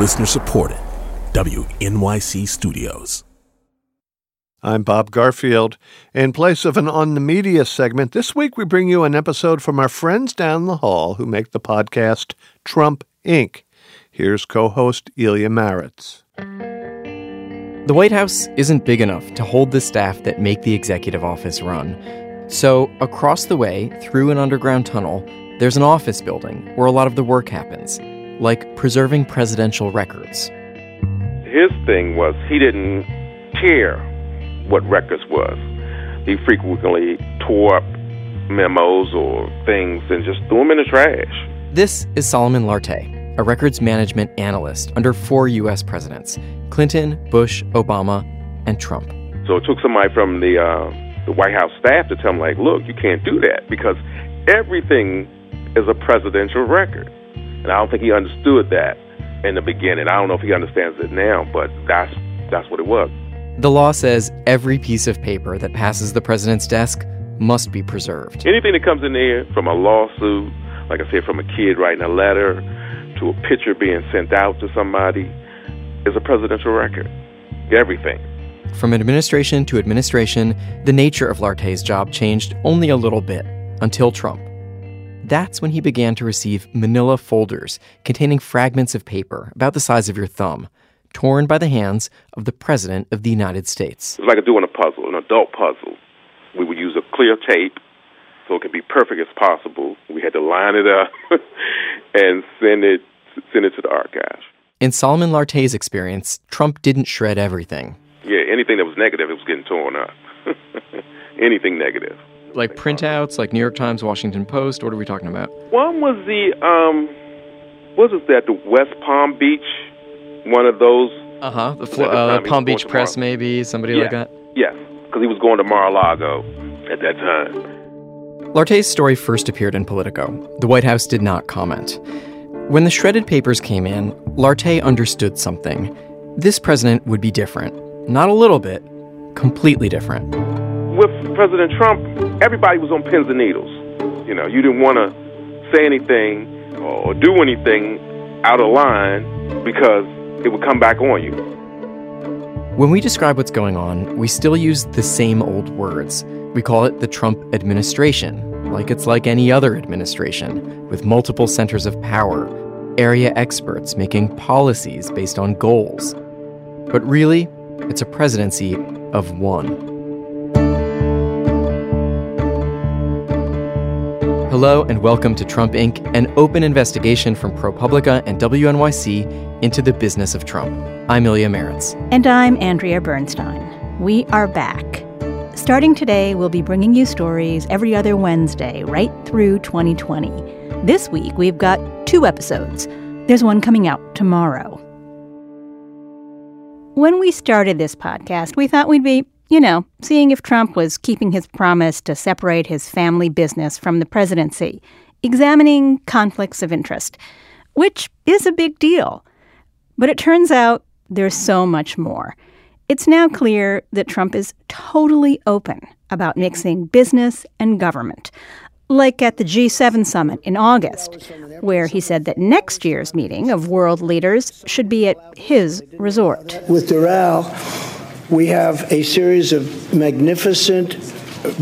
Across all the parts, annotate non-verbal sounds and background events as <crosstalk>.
Listener supported. WNYC Studios. I'm Bob Garfield. In place of an On the Media segment, this week we bring you an episode from our friends down the hall who make the podcast Trump Inc. Here's co host Ilya Marritz. The White House isn't big enough to hold the staff that make the executive office run. So, across the way, through an underground tunnel, there's an office building where a lot of the work happens, like preserving presidential records. His thing was he didn't care what records was. He frequently tore up memos or things and just threw them in the trash. This is Solomon Lartey, a records management analyst under four U.S. presidents Clinton, Bush, Obama, and Trump. So it took somebody from the, uh, the White House staff to tell him, like, look, you can't do that because everything is a presidential record. And I don't think he understood that in the beginning. I don't know if he understands it now, but that's that's what it was. The law says every piece of paper that passes the president's desk must be preserved. Anything that comes in there from a lawsuit, like I said, from a kid writing a letter to a picture being sent out to somebody, is a presidential record. Everything. From administration to administration, the nature of Lartey's job changed only a little bit until Trump. That's when he began to receive manila folders containing fragments of paper about the size of your thumb, torn by the hands of the President of the United States. It was like doing a puzzle, an adult puzzle. We would use a clear tape so it could be perfect as possible. We had to line it up <laughs> and send it send it to the archives. In Solomon Lartey's experience, Trump didn't shred everything. Yeah, anything that was negative, it was getting torn up. <laughs> anything negative. Like printouts, like New York Times, Washington Post. What are we talking about? One was the um, what was that? The West Palm Beach, one of those. Uh huh. The fl- uh, Palm Beach Press, maybe somebody yeah. like that. Yes, because he was going to Mar-a-Lago at that time. Lartey's story first appeared in Politico. The White House did not comment. When the shredded papers came in, Lartey understood something. This president would be different. Not a little bit, completely different. With President Trump, everybody was on pins and needles. You know, you didn't want to say anything or do anything out of line because it would come back on you. When we describe what's going on, we still use the same old words. We call it the Trump administration, like it's like any other administration, with multiple centers of power, area experts making policies based on goals. But really, it's a presidency of one. Hello and welcome to Trump Inc., an open investigation from ProPublica and WNYC into the business of Trump. I'm Ilya Marritz. And I'm Andrea Bernstein. We are back. Starting today, we'll be bringing you stories every other Wednesday, right through 2020. This week, we've got two episodes. There's one coming out tomorrow. When we started this podcast, we thought we'd be you know, seeing if Trump was keeping his promise to separate his family business from the presidency, examining conflicts of interest, which is a big deal. But it turns out there's so much more. It's now clear that Trump is totally open about mixing business and government, like at the G7 summit in August, where he said that next year's meeting of world leaders should be at his resort. With Doral, we have a series of magnificent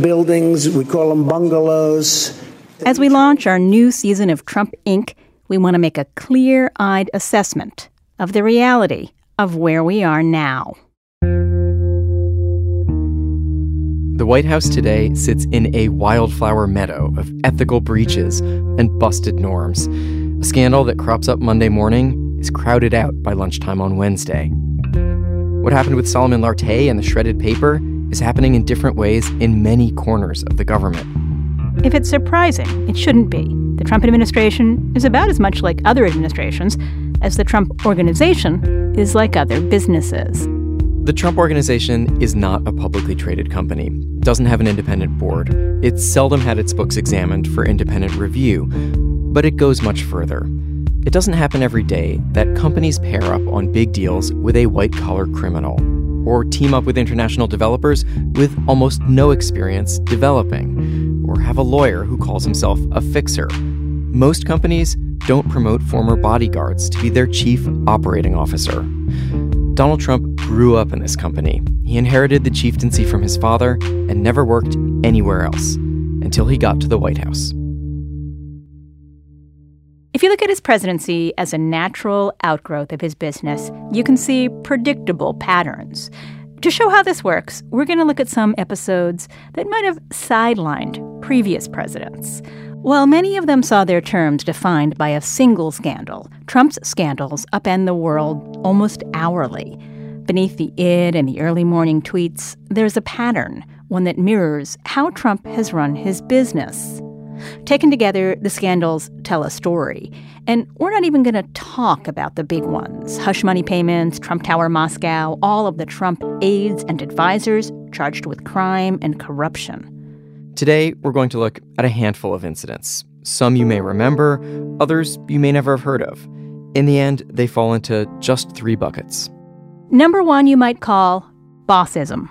buildings. We call them bungalows. As we launch our new season of Trump Inc., we want to make a clear eyed assessment of the reality of where we are now. The White House today sits in a wildflower meadow of ethical breaches and busted norms. A scandal that crops up Monday morning is crowded out by lunchtime on Wednesday. What happened with Solomon Lartey and the shredded paper is happening in different ways in many corners of the government. If it's surprising, it shouldn't be. The Trump administration is about as much like other administrations as the Trump organization is like other businesses. The Trump Organization is not a publicly traded company, doesn't have an independent board. It's seldom had its books examined for independent review, but it goes much further. It doesn't happen every day that companies pair up on big deals with a white collar criminal, or team up with international developers with almost no experience developing, or have a lawyer who calls himself a fixer. Most companies don't promote former bodyguards to be their chief operating officer. Donald Trump grew up in this company. He inherited the chieftaincy from his father and never worked anywhere else until he got to the White House. If you look at his presidency as a natural outgrowth of his business, you can see predictable patterns. To show how this works, we're going to look at some episodes that might have sidelined previous presidents. While many of them saw their terms defined by a single scandal, Trump's scandals upend the world almost hourly. Beneath the id and the early morning tweets, there's a pattern, one that mirrors how Trump has run his business. Taken together, the scandals tell a story. And we're not even going to talk about the big ones hush money payments, Trump Tower Moscow, all of the Trump aides and advisors charged with crime and corruption. Today, we're going to look at a handful of incidents. Some you may remember, others you may never have heard of. In the end, they fall into just three buckets. Number one, you might call bossism.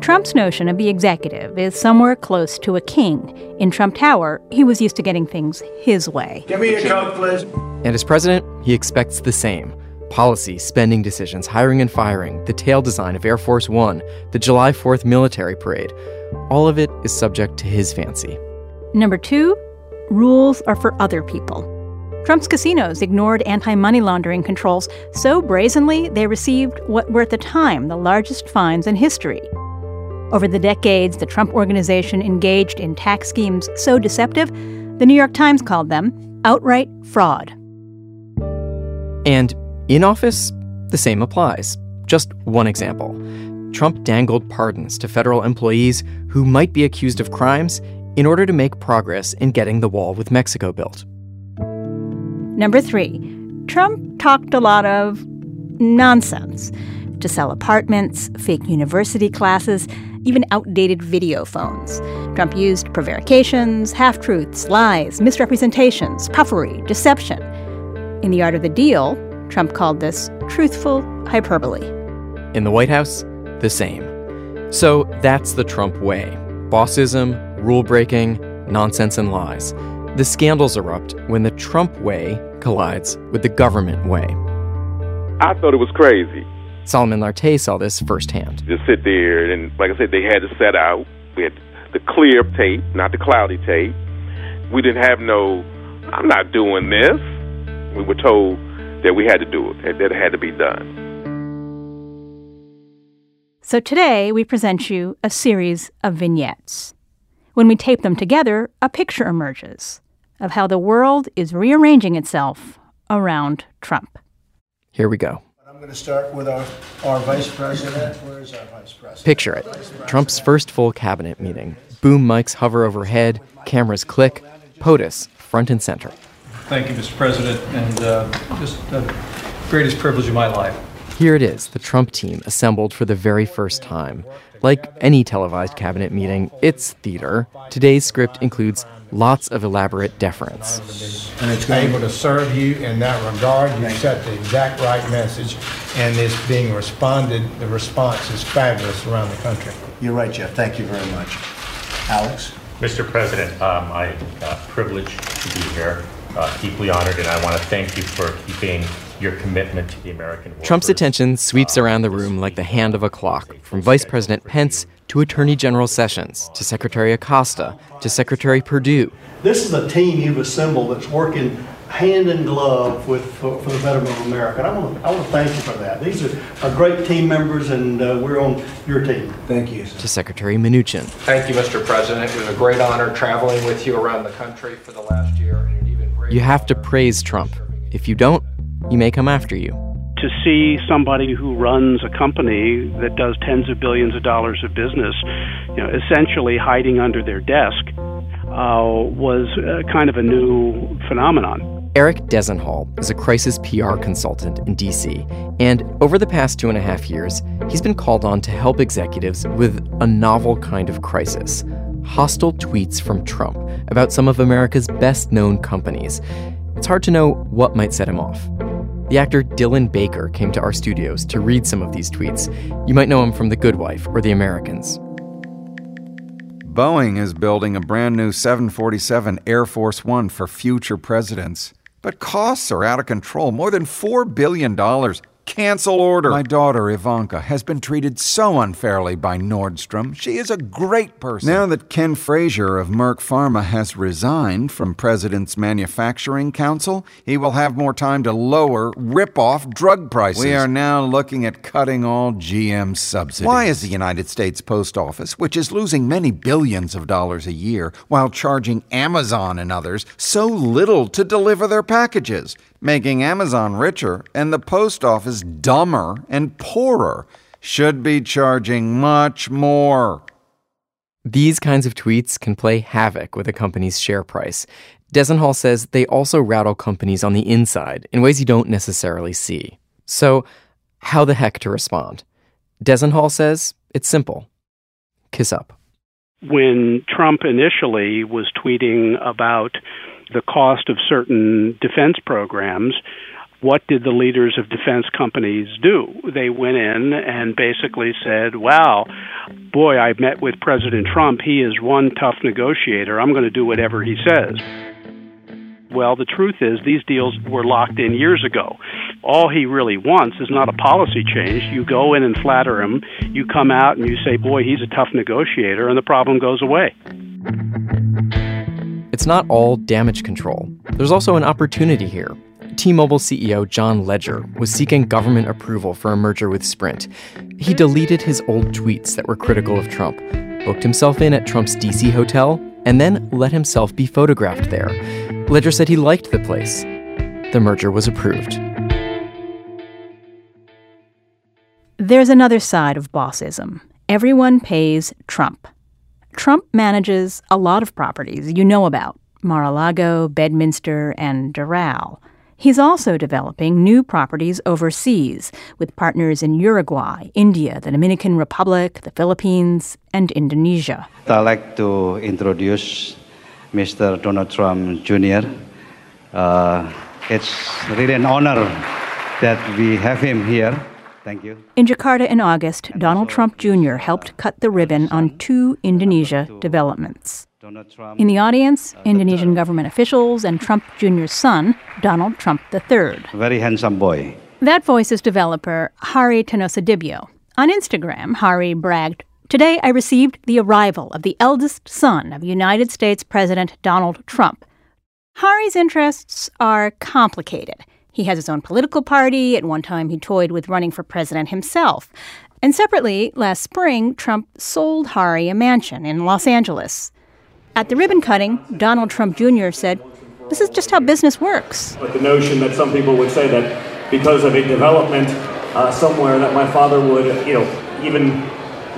Trump's notion of the executive is somewhere close to a king. In Trump Tower, he was used to getting things his way. Give me a Coke, please. And as president, he expects the same policy, spending decisions, hiring and firing, the tail design of Air Force One, the July 4th military parade. All of it is subject to his fancy. Number two, rules are for other people. Trump's casinos ignored anti money laundering controls so brazenly they received what were at the time the largest fines in history. Over the decades, the Trump organization engaged in tax schemes so deceptive, the New York Times called them outright fraud. And in office, the same applies. Just one example Trump dangled pardons to federal employees who might be accused of crimes in order to make progress in getting the wall with Mexico built. Number three, Trump talked a lot of nonsense to sell apartments, fake university classes, even outdated video phones. Trump used prevarications, half truths, lies, misrepresentations, puffery, deception. In The Art of the Deal, Trump called this truthful hyperbole. In the White House, the same. So that's the Trump way bossism, rule breaking, nonsense, and lies. The scandals erupt when the Trump way collides with the government way. I thought it was crazy. Solomon Lartey saw this firsthand. Just sit there, and like I said, they had to set out. We had the clear tape, not the cloudy tape. We didn't have no, I'm not doing this. We were told that we had to do it, that it had to be done. So today we present you a series of vignettes. When we tape them together, a picture emerges of how the world is rearranging itself around Trump. Here we go. I'm going to start with our, our vice president. Where's our vice president? Picture it Trump's first full cabinet meeting. Boom mics hover overhead, cameras click, POTUS front and center. Thank you, Mr. President, and uh, just the greatest privilege of my life. Here it is, the Trump team assembled for the very first time. Like any televised cabinet meeting, it's theater. Today's script includes lots of elaborate deference. And it's able to serve you in that regard. You set the exact right message, and it's being responded. The response is fabulous around the country. You're right, Jeff. Thank you very much. Alex? Mr. President, um, I'm uh, privileged to be here, uh, deeply honored, and I want to thank you for keeping your commitment to the American workers. Trump's attention sweeps around the room like the hand of a clock, from Vice President Pence to Attorney General Sessions to Secretary Acosta to Secretary Perdue. This is a team you've assembled that's working hand in glove with for, for the betterment of America. And I want to I want to thank you for that. These are, are great team members, and uh, we're on your team. Thank you. To Secretary Mnuchin. Thank you, Mr. President. It was a great honor traveling with you around the country for the last year. And an even You have to praise Trump. If you don't, he may come after you. To see somebody who runs a company that does tens of billions of dollars of business, you know, essentially hiding under their desk, uh, was uh, kind of a new phenomenon. Eric Dezenhall is a crisis PR consultant in DC, and over the past two and a half years, he's been called on to help executives with a novel kind of crisis hostile tweets from Trump about some of America's best known companies. It's hard to know what might set him off. The actor Dylan Baker came to our studios to read some of these tweets. You might know him from The Good Wife or The Americans. Boeing is building a brand new 747 Air Force One for future presidents. But costs are out of control more than $4 billion. Cancel order. My daughter Ivanka has been treated so unfairly by Nordstrom. She is a great person. Now that Ken Frazier of Merck Pharma has resigned from President's Manufacturing Council, he will have more time to lower rip-off drug prices. We are now looking at cutting all GM subsidies. Why is the United States Post Office, which is losing many billions of dollars a year while charging Amazon and others so little to deliver their packages? Making Amazon richer and the post office dumber and poorer, should be charging much more. These kinds of tweets can play havoc with a company's share price. Dezenhall says they also rattle companies on the inside in ways you don't necessarily see. So, how the heck to respond? Dezenhall says it's simple kiss up. When Trump initially was tweeting about the cost of certain defense programs, what did the leaders of defense companies do? They went in and basically said, Wow, boy, I met with President Trump. He is one tough negotiator. I'm going to do whatever he says. Well, the truth is, these deals were locked in years ago. All he really wants is not a policy change. You go in and flatter him, you come out and you say, Boy, he's a tough negotiator, and the problem goes away. It's not all damage control. There's also an opportunity here. T Mobile CEO John Legere was seeking government approval for a merger with Sprint. He deleted his old tweets that were critical of Trump, booked himself in at Trump's DC hotel, and then let himself be photographed there. Ledger said he liked the place. The merger was approved. There's another side of bossism. Everyone pays Trump. Trump manages a lot of properties you know about Mar a Lago, Bedminster, and Doral. He's also developing new properties overseas with partners in Uruguay, India, the Dominican Republic, the Philippines, and Indonesia. I'd like to introduce Mr. Donald Trump Jr. Uh, it's really an honor that we have him here. Thank you. In Jakarta in August, Donald Trump uh, Jr. helped cut the ribbon on two uh, Indonesia developments. In the audience, uh, Indonesian government officials and Trump Jr.'s son, Donald Trump III. Very handsome boy. That voice is developer Hary Tanoesoedibjo. On Instagram, Hari bragged, Today I received the arrival of the eldest son of United States President Donald Trump. Hary's interests are complicated. He has his own political party. At one time, he toyed with running for president himself. And separately, last spring, Trump sold Hary a mansion in Los Angeles. At the ribbon cutting, Donald Trump Jr. said, This is just how business works. But the notion that some people would say that because of a development uh, somewhere that my father would, you know, even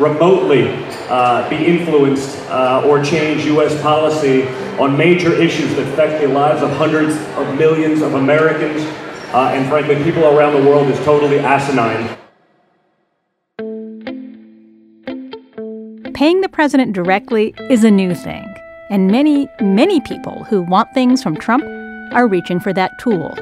remotely uh, be influenced uh, or change U.S. policy on major issues that affect the lives of hundreds of millions of Americans uh, and frankly, people around the world is totally asinine. Paying the president directly is a new thing, and many, many people who want things from Trump are reaching for that tool.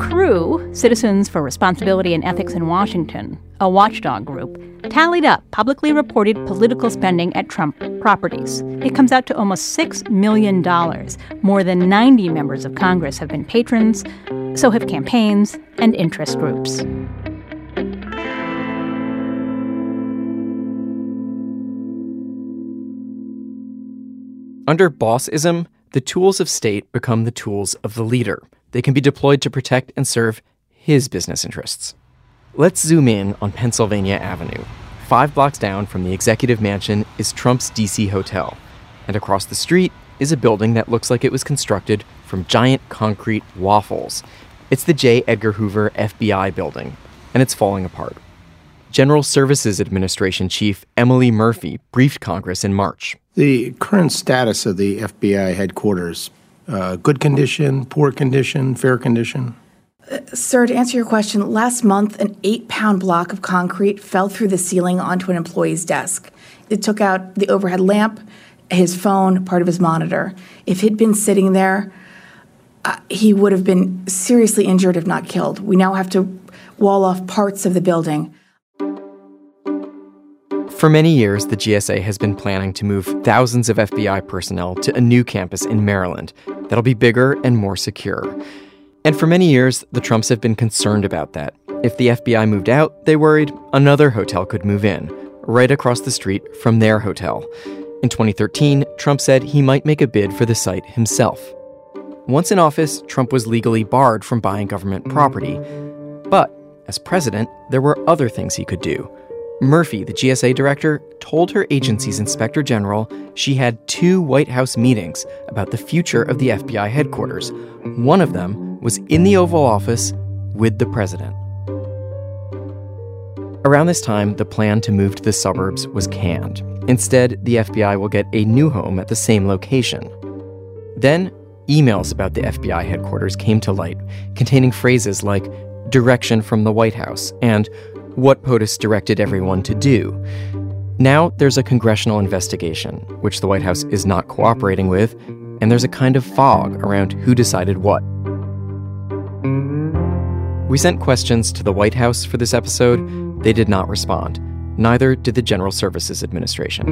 Crew, Citizens for Responsibility and Ethics in Washington, a watchdog group, tallied up publicly reported political spending at Trump properties. It comes out to almost $6 million. More than 90 members of Congress have been patrons, so have campaigns and interest groups. Under bossism, the tools of state become the tools of the leader. They can be deployed to protect and serve his business interests. Let's zoom in on Pennsylvania Avenue. Five blocks down from the executive mansion is Trump's DC hotel, and across the street is a building that looks like it was constructed from giant concrete waffles. It's the J. Edgar Hoover FBI building, and it's falling apart. General Services Administration Chief Emily Murphy briefed Congress in March. The current status of the FBI headquarters uh, good condition, poor condition, fair condition? Sir, to answer your question, last month an eight pound block of concrete fell through the ceiling onto an employee's desk. It took out the overhead lamp, his phone, part of his monitor. If he'd been sitting there, uh, he would have been seriously injured, if not killed. We now have to wall off parts of the building. For many years, the GSA has been planning to move thousands of FBI personnel to a new campus in Maryland that'll be bigger and more secure. And for many years, the Trumps have been concerned about that. If the FBI moved out, they worried another hotel could move in, right across the street from their hotel. In 2013, Trump said he might make a bid for the site himself. Once in office, Trump was legally barred from buying government property. But as president, there were other things he could do. Murphy, the GSA director, told her agency's inspector general she had two White House meetings about the future of the FBI headquarters. One of them was in the Oval Office with the president. Around this time, the plan to move to the suburbs was canned. Instead, the FBI will get a new home at the same location. Then, emails about the FBI headquarters came to light, containing phrases like direction from the White House and what POTUS directed everyone to do. Now there's a congressional investigation, which the White House is not cooperating with, and there's a kind of fog around who decided what. We sent questions to the White House for this episode. They did not respond. Neither did the General Services Administration.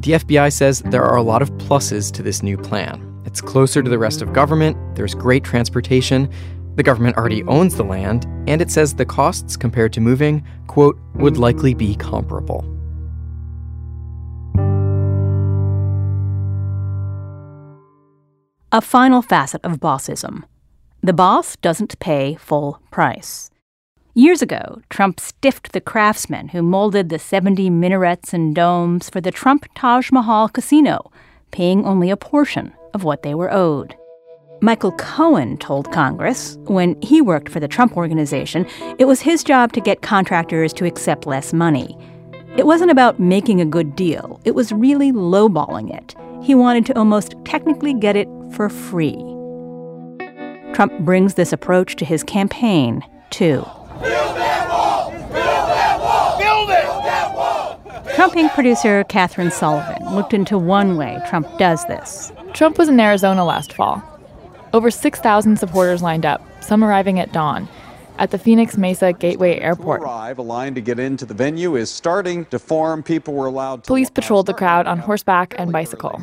The FBI says there are a lot of pluses to this new plan. It's closer to the rest of government, there's great transportation, the government already owns the land, and it says the costs compared to moving, quote, would likely be comparable. A final facet of bossism the boss doesn't pay full price. Years ago, Trump stiffed the craftsmen who molded the 70 minarets and domes for the Trump Taj Mahal casino, paying only a portion of what they were owed. Michael Cohen told Congress when he worked for the Trump Organization, it was his job to get contractors to accept less money. It wasn't about making a good deal, it was really lowballing it. He wanted to almost technically get it for free. Trump brings this approach to his campaign, too. Trump Inc. producer Catherine Sullivan looked into one way Trump does this. Trump was in Arizona last fall. Over 6,000 supporters lined up, some arriving at dawn, at the Phoenix Mesa Gateway Airport. Arrive, a line to get into the venue is starting to form. People were allowed to. Police patrolled the crowd on horseback and bicycle.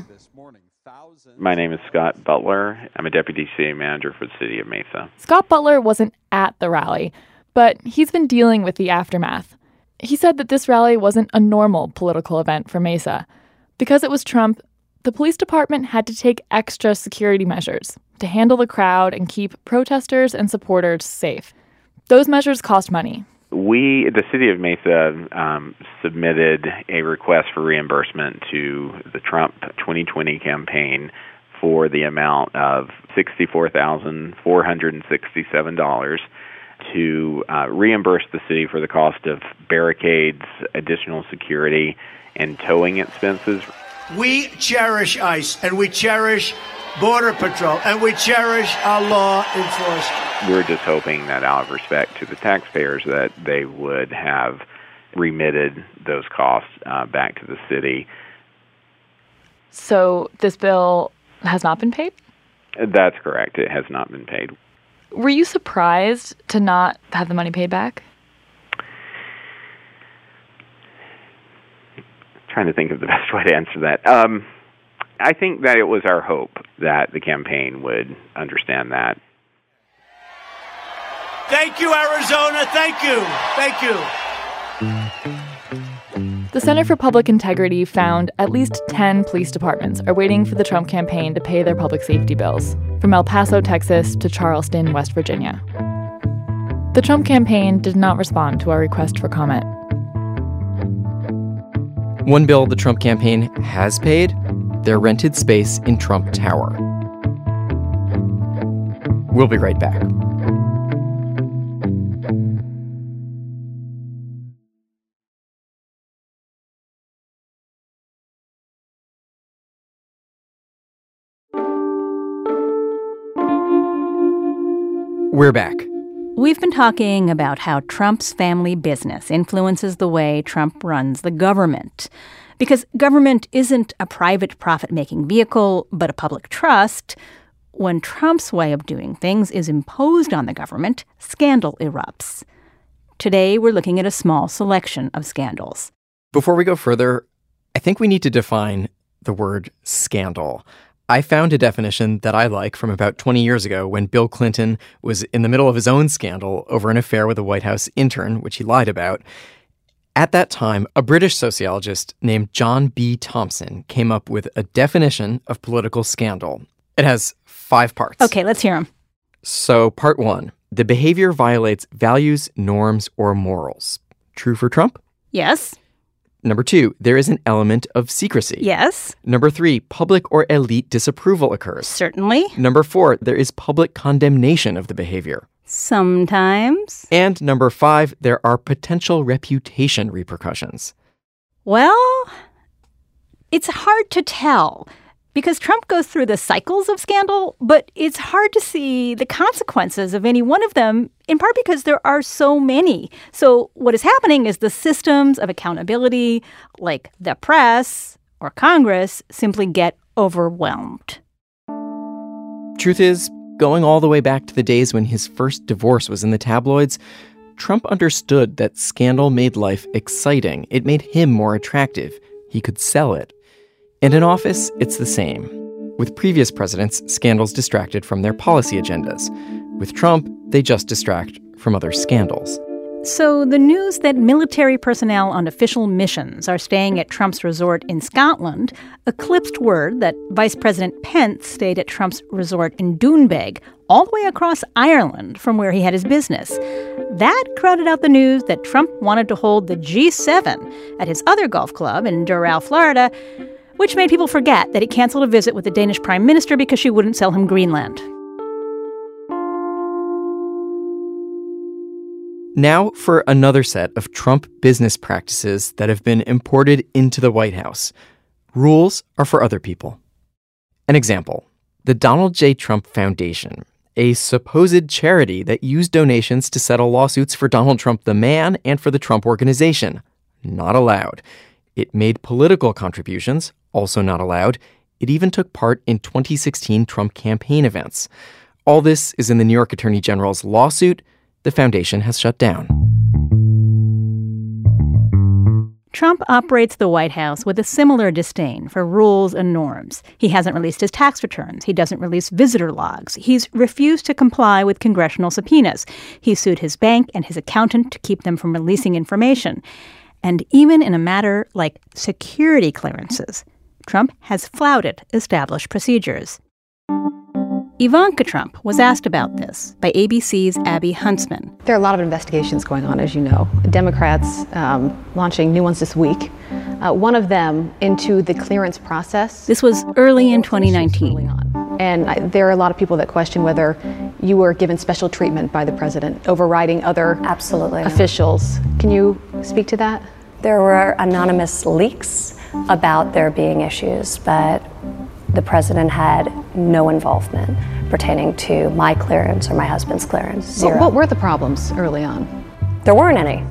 My name is Scott Butler. I'm a deputy city manager for the city of Mesa. Scott Butler wasn't at the rally, but he's been dealing with the aftermath. He said that this rally wasn't a normal political event for Mesa. Because it was Trump, the police department had to take extra security measures to handle the crowd and keep protesters and supporters safe. Those measures cost money. We, the city of Mesa, um, submitted a request for reimbursement to the Trump 2020 campaign for the amount of $64,467 to uh, reimburse the city for the cost of barricades, additional security, and towing expenses. We cherish ICE and we cherish Border Patrol and we cherish our law enforcement. We're just hoping that out of respect to the taxpayers that they would have remitted those costs uh, back to the city. So this bill has not been paid? That's correct. It has not been paid. Were you surprised to not have the money paid back? Trying to think of the <laughs> best way to answer that. Um, I think that it was our hope that the campaign would understand that. Thank you, Arizona. Thank you. Thank you. The Center for Public Integrity found at least 10 police departments are waiting for the Trump campaign to pay their public safety bills, from El Paso, Texas to Charleston, West Virginia. The Trump campaign did not respond to our request for comment. One bill the Trump campaign has paid their rented space in Trump Tower. We'll be right back. We're back. We've been talking about how Trump's family business influences the way Trump runs the government. Because government isn't a private profit making vehicle, but a public trust. When Trump's way of doing things is imposed on the government, scandal erupts. Today, we're looking at a small selection of scandals. Before we go further, I think we need to define the word scandal. I found a definition that I like from about 20 years ago when Bill Clinton was in the middle of his own scandal over an affair with a White House intern, which he lied about. At that time, a British sociologist named John B. Thompson came up with a definition of political scandal. It has five parts. Okay, let's hear them. So, part one the behavior violates values, norms, or morals. True for Trump? Yes. Number two, there is an element of secrecy. Yes. Number three, public or elite disapproval occurs. Certainly. Number four, there is public condemnation of the behavior. Sometimes. And number five, there are potential reputation repercussions. Well, it's hard to tell because Trump goes through the cycles of scandal, but it's hard to see the consequences of any one of them, in part because there are so many. So, what is happening is the systems of accountability, like the press or Congress, simply get overwhelmed. Truth is, going all the way back to the days when his first divorce was in the tabloids, Trump understood that scandal made life exciting. It made him more attractive. He could sell it. And in office, it's the same. With previous presidents, scandals distracted from their policy agendas. With Trump, they just distract from other scandals. So, the news that military personnel on official missions are staying at Trump's resort in Scotland eclipsed word that Vice President Pence stayed at Trump's resort in Doonbeg, all the way across Ireland from where he had his business. That crowded out the news that Trump wanted to hold the G7 at his other golf club in Doral, Florida, which made people forget that he canceled a visit with the Danish prime minister because she wouldn't sell him Greenland. Now, for another set of Trump business practices that have been imported into the White House. Rules are for other people. An example the Donald J. Trump Foundation, a supposed charity that used donations to settle lawsuits for Donald Trump the man and for the Trump Organization. Not allowed. It made political contributions, also not allowed. It even took part in 2016 Trump campaign events. All this is in the New York Attorney General's lawsuit the foundation has shut down. Trump operates the White House with a similar disdain for rules and norms. He hasn't released his tax returns. He doesn't release visitor logs. He's refused to comply with congressional subpoenas. He sued his bank and his accountant to keep them from releasing information. And even in a matter like security clearances, Trump has flouted established procedures. Ivanka Trump was asked about this by ABC's Abby Huntsman. There are a lot of investigations going on, as you know. Democrats um, launching new ones this week. Uh, one of them into the clearance process. This was early in 2019. And I, there are a lot of people that question whether you were given special treatment by the president, overriding other Absolutely officials. Can you speak to that? There were anonymous leaks about there being issues, but the president had no involvement pertaining to my clearance or my husband's clearance. Zero. What, what were the problems early on? There weren't any.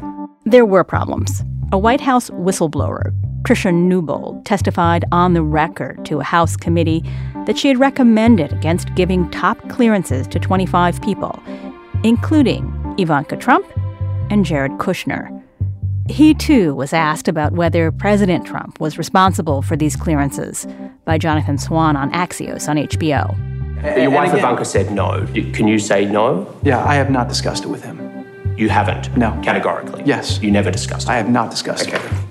There were problems. A White House whistleblower, Tricia Newbold, testified on the record to a House committee that she had recommended against giving top clearances to 25 people, including Ivanka Trump and Jared Kushner. He too was asked about whether President Trump was responsible for these clearances by Jonathan Swan on Axios on HBO. But your wife Ivanka said no. Can you say no? Yeah, I have not discussed it with him. You haven't? No. Categorically? Yes. You never discussed it? I have not discussed okay. it.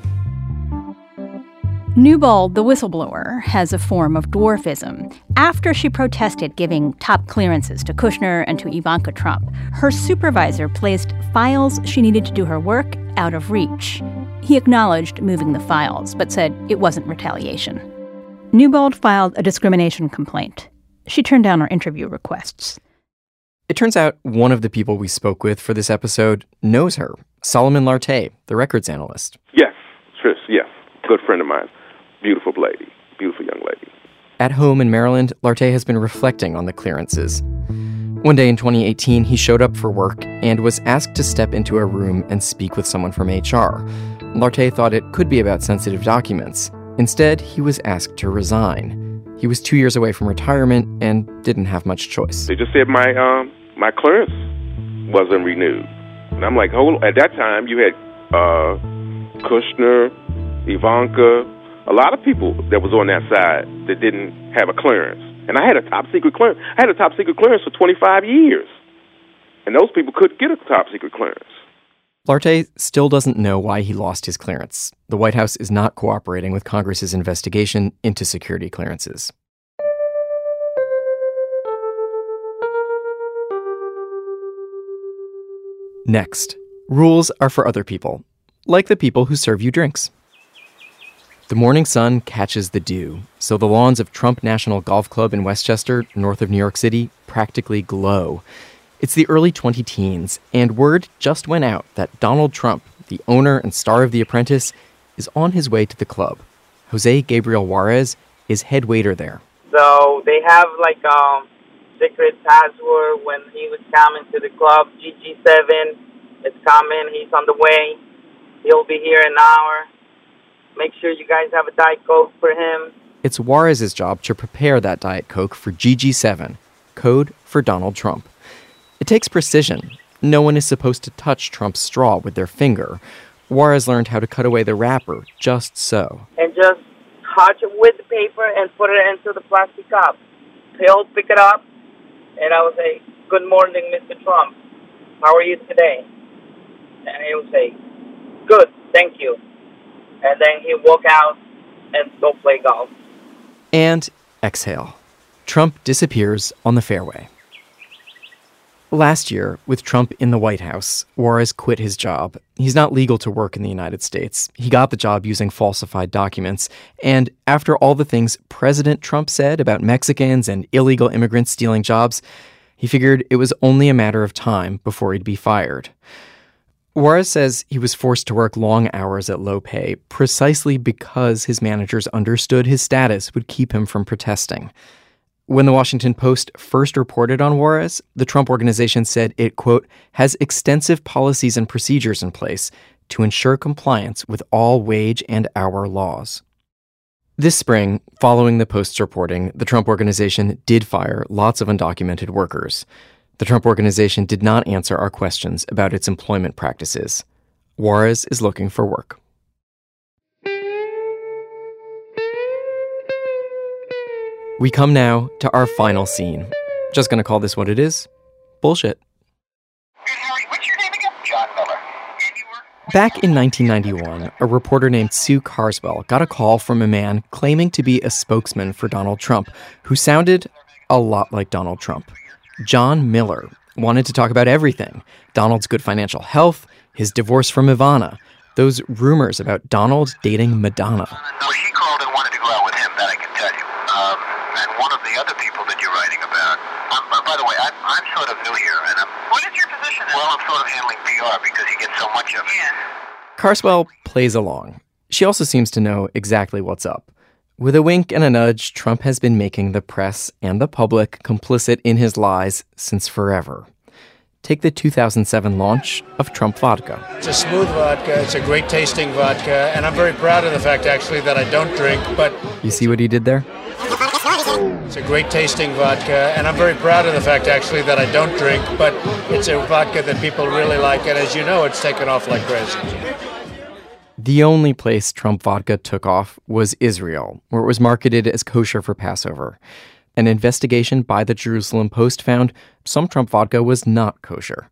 Newbold, the whistleblower, has a form of dwarfism. After she protested giving top clearances to Kushner and to Ivanka Trump, her supervisor placed files she needed to do her work out of reach. He acknowledged moving the files, but said it wasn't retaliation. Newbold filed a discrimination complaint. She turned down our interview requests. It turns out one of the people we spoke with for this episode knows her, Solomon Lartey, the records analyst. Yes, Trish, yes. Good friend of mine. Beautiful lady. Beautiful young lady. At home in Maryland, Lartey has been reflecting on the clearances. One day in 2018, he showed up for work and was asked to step into a room and speak with someone from HR. Lartey thought it could be about sensitive documents. Instead, he was asked to resign. He was two years away from retirement and didn't have much choice. They just said my um my clearance wasn't renewed. And I'm like, hold. At that time, you had uh, Kushner, Ivanka, a lot of people that was on that side that didn't have a clearance. And I had a top secret clearance. I had a top secret clearance for 25 years. And those people couldn't get a top secret clearance. Lartey still doesn't know why he lost his clearance. The White House is not cooperating with Congress's investigation into security clearances. Next, rules are for other people, like the people who serve you drinks. The morning sun catches the dew, so the lawns of Trump National Golf Club in Westchester, north of New York City, practically glow. It's the early 20 teens, and word just went out that Donald Trump, the owner and star of The Apprentice, is on his way to the club. Jose Gabriel Juarez is head waiter there. So they have like um secret password when he was coming to the club. GG7 is coming. He's on the way. He'll be here in an hour. Make sure you guys have a Diet Coke for him. It's Juarez's job to prepare that Diet Coke for GG7, code for Donald Trump. It takes precision. No one is supposed to touch Trump's straw with their finger. Juarez learned how to cut away the wrapper just so. And just touch it with the paper and put it into the plastic cup. He'll pick it up and I will say, Good morning, Mr. Trump. How are you today? And he will say, Good, thank you. And then he walk out and go play golf. And exhale. Trump disappears on the fairway. Last year, with Trump in the White House, Juarez quit his job. He's not legal to work in the United States. He got the job using falsified documents. And after all the things President Trump said about Mexicans and illegal immigrants stealing jobs, he figured it was only a matter of time before he'd be fired. Juarez says he was forced to work long hours at low pay precisely because his managers understood his status would keep him from protesting. When the Washington Post first reported on Juarez, the Trump organization said it, quote, has extensive policies and procedures in place to ensure compliance with all wage and hour laws. This spring, following the Post's reporting, the Trump organization did fire lots of undocumented workers. The Trump organization did not answer our questions about its employment practices. Juarez is looking for work. We come now to our final scene. Just gonna call this what it is bullshit. Back in 1991, a reporter named Sue Carswell got a call from a man claiming to be a spokesman for Donald Trump who sounded a lot like Donald Trump. John Miller wanted to talk about everything Donald's good financial health, his divorce from Ivana, those rumors about Donald dating Madonna. Well, he called and wanted to go out with him, that I can tell you. Um, and one of the other people that you're writing about, um, uh, by the way, I'm, I'm sort of new here, and I'm. What is your position? Well, I'm sort of handling PR because you get so much of it. Yeah. Carswell plays along. She also seems to know exactly what's up. With a wink and a nudge, Trump has been making the press and the public complicit in his lies since forever. Take the 2007 launch of Trump Vodka. It's a smooth vodka, it's a great tasting vodka, and I'm very proud of the fact actually that I don't drink, but You see what he did there? it's a great tasting vodka, and I'm very proud of the fact actually that I don't drink, but it's a vodka that people really like, and as you know, it's taken off like crazy. The only place Trump vodka took off was Israel, where it was marketed as kosher for Passover. An investigation by the Jerusalem Post found some Trump vodka was not kosher.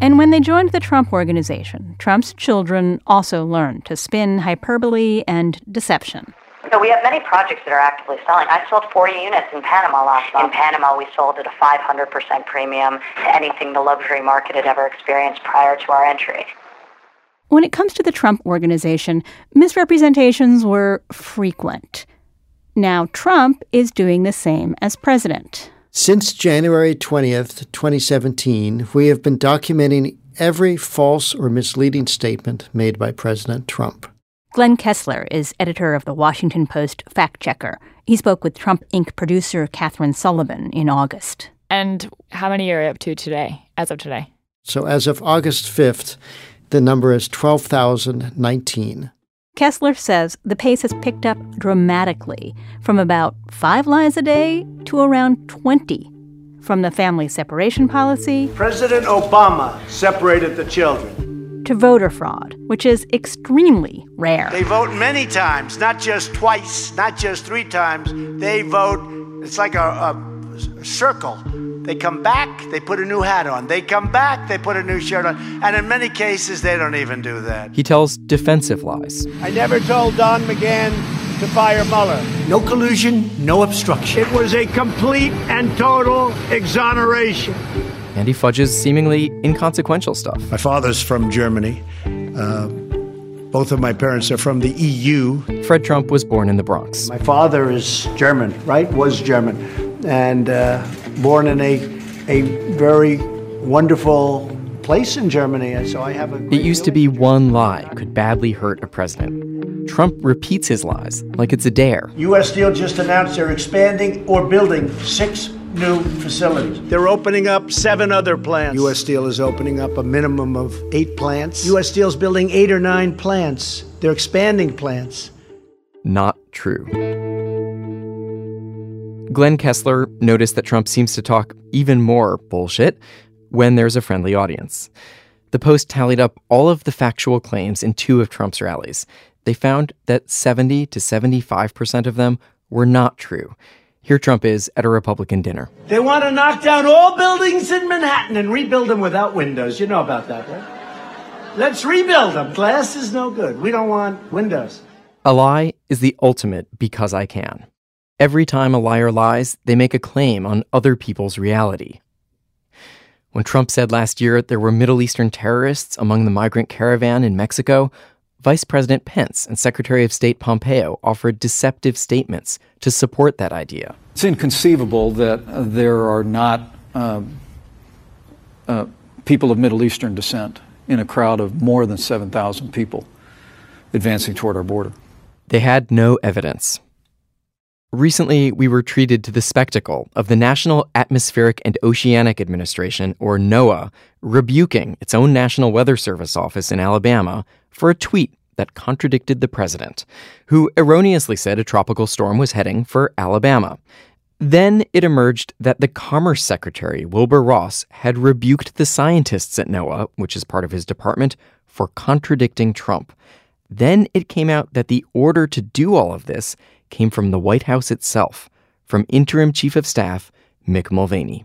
And when they joined the Trump organization, Trump's children also learned to spin hyperbole and deception. So we have many projects that are actively selling. I sold 40 units in Panama last month. In Panama, we sold at a 500% premium to anything the luxury market had ever experienced prior to our entry. When it comes to the Trump organization, misrepresentations were frequent. Now, Trump is doing the same as president. Since January 20th, 2017, we have been documenting every false or misleading statement made by President Trump. Glenn Kessler is editor of the Washington Post Fact Checker. He spoke with Trump Inc. producer Catherine Sullivan in August. And how many are you up to today, as of today? So as of August 5th, the number is 12,019. Kessler says the pace has picked up dramatically from about five lies a day to around 20. From the family separation policy. President Obama separated the children to voter fraud, which is extremely rare. They vote many times, not just twice, not just three times. They vote, it's like a, a, circle. They come back, they put a new hat on. They come back, they put a new shirt on. And in many cases, they don't even do that. He tells defensive lies. I never told Don McGahn to fire Mueller. No collusion, no obstruction. It was a complete and total exoneration and he fudges seemingly inconsequential stuff. My father's from Germany. Uh, both of my parents are from the EU. Fred Trump was born in the Bronx. My father is German, right? Was German. And uh, born in a, a very wonderful place in Germany. So I have a. It used to be one lie could badly hurt a president. Trump repeats his lies like it's a dare. U.S. Steel just announced they're expanding or building six new facilities. They're opening up seven other plants. U.S. Steel is opening up a minimum of eight plants. U.S. Steel's building eight or nine plants. They're expanding plants. Not true. Glenn Kessler noticed that Trump seems to talk even more bullshit when there's a friendly audience. The Post tallied up all of the factual claims in two of Trump's rallies. They found that 70 to 75% of them were not true. Here Trump is at a Republican dinner. They want to knock down all buildings in Manhattan and rebuild them without windows. You know about that, right? Let's rebuild them. Glass is no good. We don't want windows. A lie is the ultimate because I can. Every time a liar lies, they make a claim on other people's reality. When Trump said last year there were Middle Eastern terrorists among the migrant caravan in Mexico, Vice President Pence and Secretary of State Pompeo offered deceptive statements to support that idea. It's inconceivable that uh, there are not uh, uh, people of Middle Eastern descent in a crowd of more than 7,000 people advancing toward our border. They had no evidence. Recently, we were treated to the spectacle of the National Atmospheric and Oceanic Administration, or NOAA, rebuking its own National Weather Service office in Alabama for a tweet that contradicted the president, who erroneously said a tropical storm was heading for Alabama. Then it emerged that the Commerce Secretary, Wilbur Ross, had rebuked the scientists at NOAA, which is part of his department, for contradicting Trump. Then it came out that the order to do all of this came from the White House itself, from interim chief of staff Mick Mulvaney.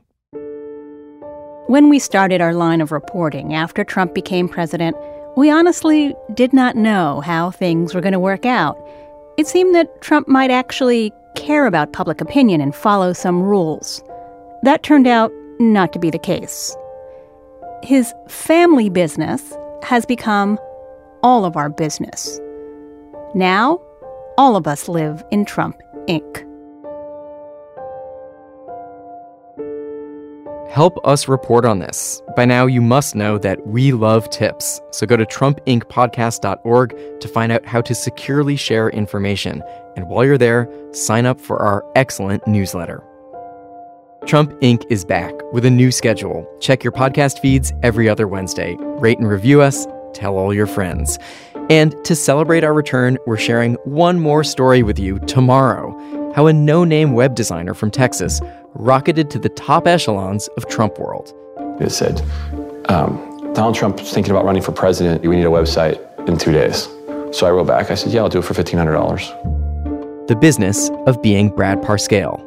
When we started our line of reporting after Trump became president, we honestly did not know how things were going to work out. It seemed that Trump might actually care about public opinion and follow some rules. That turned out not to be the case. His family business has become all of our business. Now, all of us live in Trump Inc. Help us report on this. By now, you must know that we love tips. So go to TrumpIncPodcast.org to find out how to securely share information. And while you're there, sign up for our excellent newsletter. Trump Inc. is back with a new schedule. Check your podcast feeds every other Wednesday. Rate and review us. Tell all your friends. And to celebrate our return, we're sharing one more story with you tomorrow how a no name web designer from Texas rocketed to the top echelons of Trump world. It said, um, Donald Trump's thinking about running for president. We need a website in two days. So I wrote back. I said, Yeah, I'll do it for $1,500. The business of being Brad Parscale.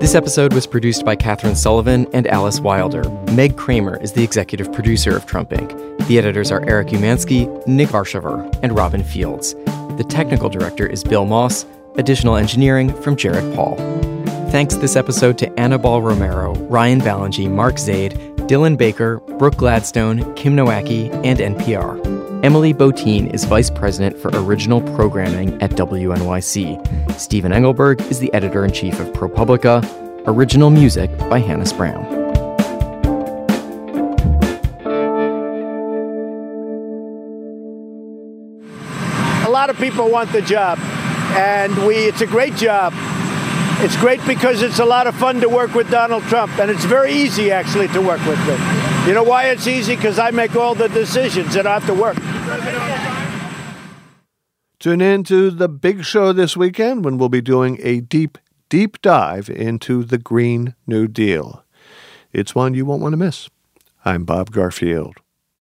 This episode was produced by Katherine Sullivan and Alice Wilder. Meg Cramer is the executive producer of Trump Inc. The editors are Eric Umansky, Nick Varchaver, and Robin Fields. The technical director is Bill Moss. Additional engineering from Jared Paul. Thanks this episode to Annabelle Romero, Ryan Balanji, Mark Zaid, Dylan Baker, Brooke Gladstone, Kim Nowacki, and NPR. Emily Botein is Vice President for Original Programming at WNYC. Stephen Engelberg is the Editor in Chief of ProPublica. Original music by Hannis Brown. A lot of people want the job, and we it's a great job. It's great because it's a lot of fun to work with Donald Trump, and it's very easy actually to work with him You know why it's easy? Because I make all the decisions and I have to work. Tune in to the big show this weekend when we'll be doing a deep, deep dive into the Green New Deal. It's one you won't want to miss. I'm Bob Garfield.